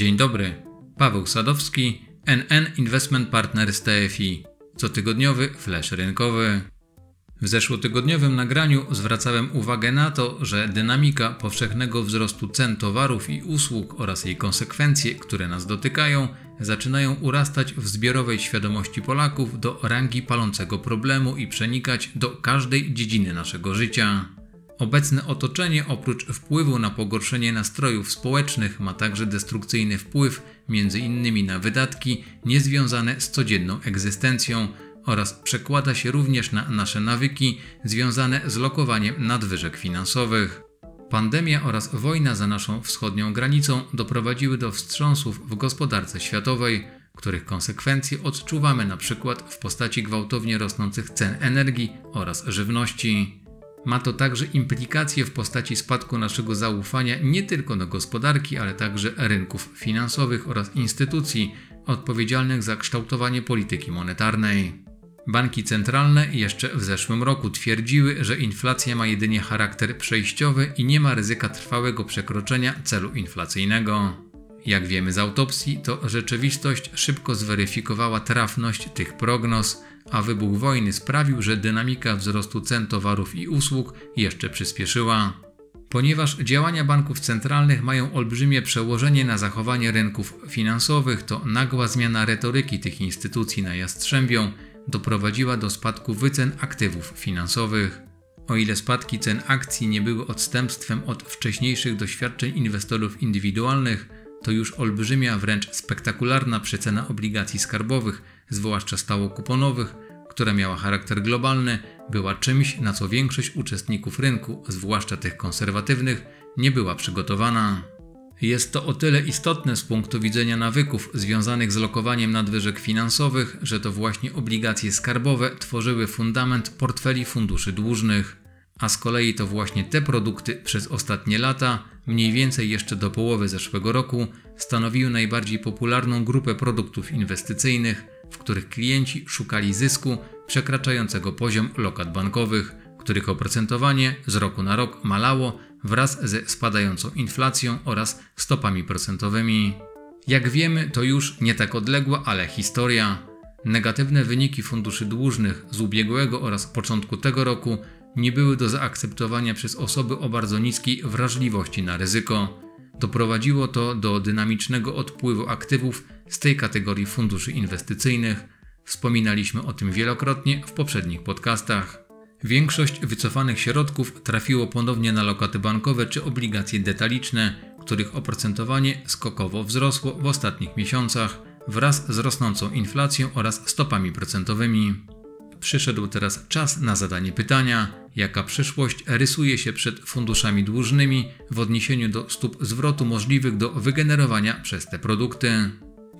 Dzień dobry. Paweł Sadowski, NN Investment Partners TFI. Cotygodniowy flash rynkowy. W zeszłotygodniowym nagraniu zwracałem uwagę na to, że dynamika powszechnego wzrostu cen towarów i usług oraz jej konsekwencje, które nas dotykają, zaczynają urastać w zbiorowej świadomości Polaków do rangi palącego problemu i przenikać do każdej dziedziny naszego życia. Obecne otoczenie oprócz wpływu na pogorszenie nastrojów społecznych ma także destrukcyjny wpływ m.in. na wydatki niezwiązane z codzienną egzystencją oraz przekłada się również na nasze nawyki związane z lokowaniem nadwyżek finansowych. Pandemia oraz wojna za naszą wschodnią granicą doprowadziły do wstrząsów w gospodarce światowej, których konsekwencje odczuwamy na przykład w postaci gwałtownie rosnących cen energii oraz żywności. Ma to także implikacje w postaci spadku naszego zaufania nie tylko do gospodarki, ale także rynków finansowych oraz instytucji odpowiedzialnych za kształtowanie polityki monetarnej. Banki centralne jeszcze w zeszłym roku twierdziły, że inflacja ma jedynie charakter przejściowy i nie ma ryzyka trwałego przekroczenia celu inflacyjnego. Jak wiemy z autopsji, to rzeczywistość szybko zweryfikowała trafność tych prognoz, a wybuch wojny sprawił, że dynamika wzrostu cen towarów i usług jeszcze przyspieszyła. Ponieważ działania banków centralnych mają olbrzymie przełożenie na zachowanie rynków finansowych, to nagła zmiana retoryki tych instytucji na jastrzębią doprowadziła do spadku wycen aktywów finansowych. O ile spadki cen akcji nie były odstępstwem od wcześniejszych doświadczeń inwestorów indywidualnych, to już olbrzymia, wręcz spektakularna przecena obligacji skarbowych, zwłaszcza stałokuponowych, która miała charakter globalny, była czymś, na co większość uczestników rynku, zwłaszcza tych konserwatywnych, nie była przygotowana. Jest to o tyle istotne z punktu widzenia nawyków związanych z lokowaniem nadwyżek finansowych, że to właśnie obligacje skarbowe tworzyły fundament portfeli funduszy dłużnych, a z kolei to właśnie te produkty przez ostatnie lata, mniej więcej jeszcze do połowy zeszłego roku, stanowiły najbardziej popularną grupę produktów inwestycyjnych, w których klienci szukali zysku przekraczającego poziom lokat bankowych, których oprocentowanie z roku na rok malało wraz ze spadającą inflacją oraz stopami procentowymi. Jak wiemy, to już nie tak odległa, ale historia. Negatywne wyniki funduszy dłużnych z ubiegłego oraz początku tego roku nie były do zaakceptowania przez osoby o bardzo niskiej wrażliwości na ryzyko. Doprowadziło to do dynamicznego odpływu aktywów z tej kategorii funduszy inwestycyjnych. Wspominaliśmy o tym wielokrotnie w poprzednich podcastach. Większość wycofanych środków trafiło ponownie na lokaty bankowe czy obligacje detaliczne, których oprocentowanie skokowo wzrosło w ostatnich miesiącach wraz z rosnącą inflacją oraz stopami procentowymi. Przyszedł teraz czas na zadanie pytania, jaka przyszłość rysuje się przed funduszami dłużnymi w odniesieniu do stóp zwrotu możliwych do wygenerowania przez te produkty.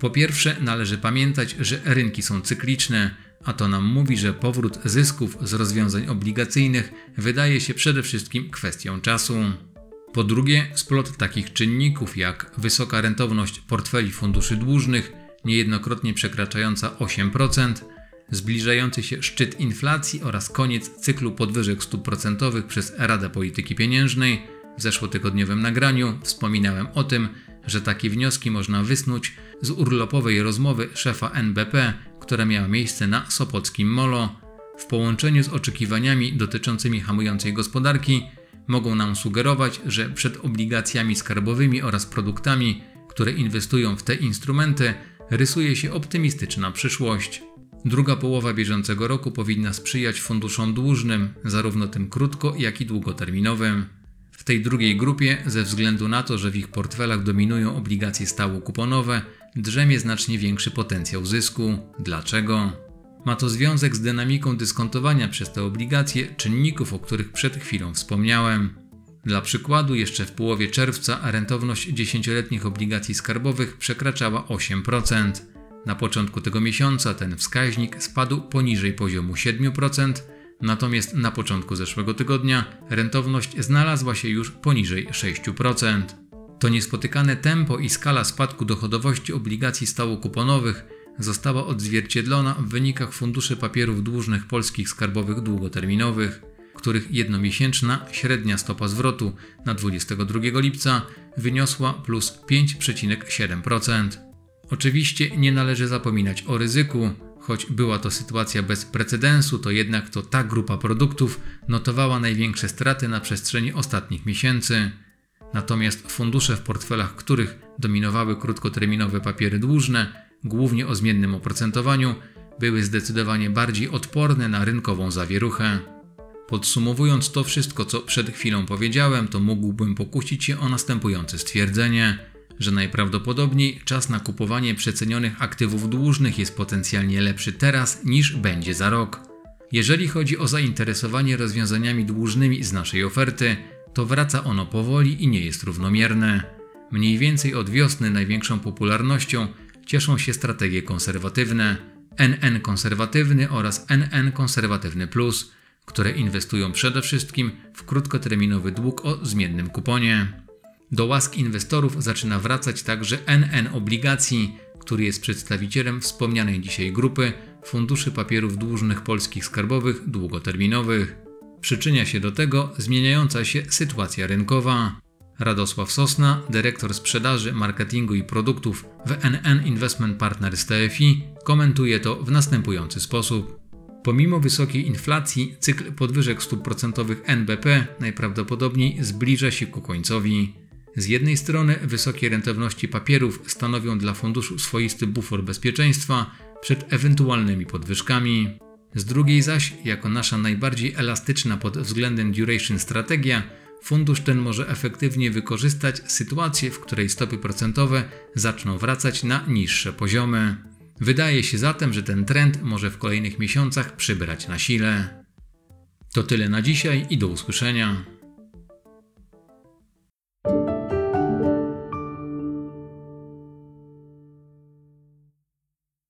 Po pierwsze, należy pamiętać, że rynki są cykliczne, a to nam mówi, że powrót zysków z rozwiązań obligacyjnych wydaje się przede wszystkim kwestią czasu. Po drugie, splot takich czynników jak wysoka rentowność portfeli funduszy dłużnych, niejednokrotnie przekraczająca 8%, zbliżający się szczyt inflacji oraz koniec cyklu podwyżek stóp procentowych przez Radę Polityki Pieniężnej. W zeszłotygodniowym nagraniu wspominałem o tym, że takie wnioski można wysnuć z urlopowej rozmowy szefa NBP która miała miejsce na Sopockim Molo, w połączeniu z oczekiwaniami dotyczącymi hamującej gospodarki, mogą nam sugerować, że przed obligacjami skarbowymi oraz produktami, które inwestują w te instrumenty, rysuje się optymistyczna przyszłość. Druga połowa bieżącego roku powinna sprzyjać funduszom dłużnym, zarówno tym krótko, jak i długoterminowym. W tej drugiej grupie, ze względu na to, że w ich portfelach dominują obligacje stało-kuponowe, drzemie znacznie większy potencjał zysku. Dlaczego? Ma to związek z dynamiką dyskontowania przez te obligacje czynników, o których przed chwilą wspomniałem. Dla przykładu, jeszcze w połowie czerwca rentowność dziesięcioletnich obligacji skarbowych przekraczała 8%. Na początku tego miesiąca ten wskaźnik spadł poniżej poziomu 7%, natomiast na początku zeszłego tygodnia rentowność znalazła się już poniżej 6%. To niespotykane tempo i skala spadku dochodowości obligacji stałokuponowych została odzwierciedlona w wynikach funduszy papierów dłużnych polskich skarbowych długoterminowych, których jednomiesięczna średnia stopa zwrotu na 22 lipca wyniosła plus 5,7%. Oczywiście nie należy zapominać o ryzyku, choć była to sytuacja bez precedensu, to jednak to ta grupa produktów notowała największe straty na przestrzeni ostatnich miesięcy. Natomiast fundusze w portfelach których dominowały krótkoterminowe papiery dłużne, głównie o zmiennym oprocentowaniu, były zdecydowanie bardziej odporne na rynkową zawieruchę. Podsumowując to wszystko, co przed chwilą powiedziałem, to mógłbym pokusić się o następujące stwierdzenie, że najprawdopodobniej czas na kupowanie przecenionych aktywów dłużnych jest potencjalnie lepszy teraz niż będzie za rok. Jeżeli chodzi o zainteresowanie rozwiązaniami dłużnymi z naszej oferty, to wraca ono powoli i nie jest równomierne. Mniej więcej od wiosny największą popularnością cieszą się strategie konserwatywne, NN konserwatywny oraz NN konserwatywny plus, które inwestują przede wszystkim w krótkoterminowy dług o zmiennym kuponie. Do łask inwestorów zaczyna wracać także NN obligacji, który jest przedstawicielem wspomnianej dzisiaj grupy funduszy papierów dłużnych polskich skarbowych długoterminowych. Przyczynia się do tego zmieniająca się sytuacja rynkowa. Radosław Sosna, dyrektor sprzedaży, marketingu i produktów w NN Investment Partners TFI, komentuje to w następujący sposób. Pomimo wysokiej inflacji, cykl podwyżek stóp procentowych NBP najprawdopodobniej zbliża się ku końcowi. Z jednej strony wysokie rentowności papierów stanowią dla funduszu swoisty bufor bezpieczeństwa przed ewentualnymi podwyżkami. Z drugiej zaś, jako nasza najbardziej elastyczna pod względem duration strategia, fundusz ten może efektywnie wykorzystać sytuację, w której stopy procentowe zaczną wracać na niższe poziomy. Wydaje się zatem, że ten trend może w kolejnych miesiącach przybrać na sile. To tyle na dzisiaj i do usłyszenia.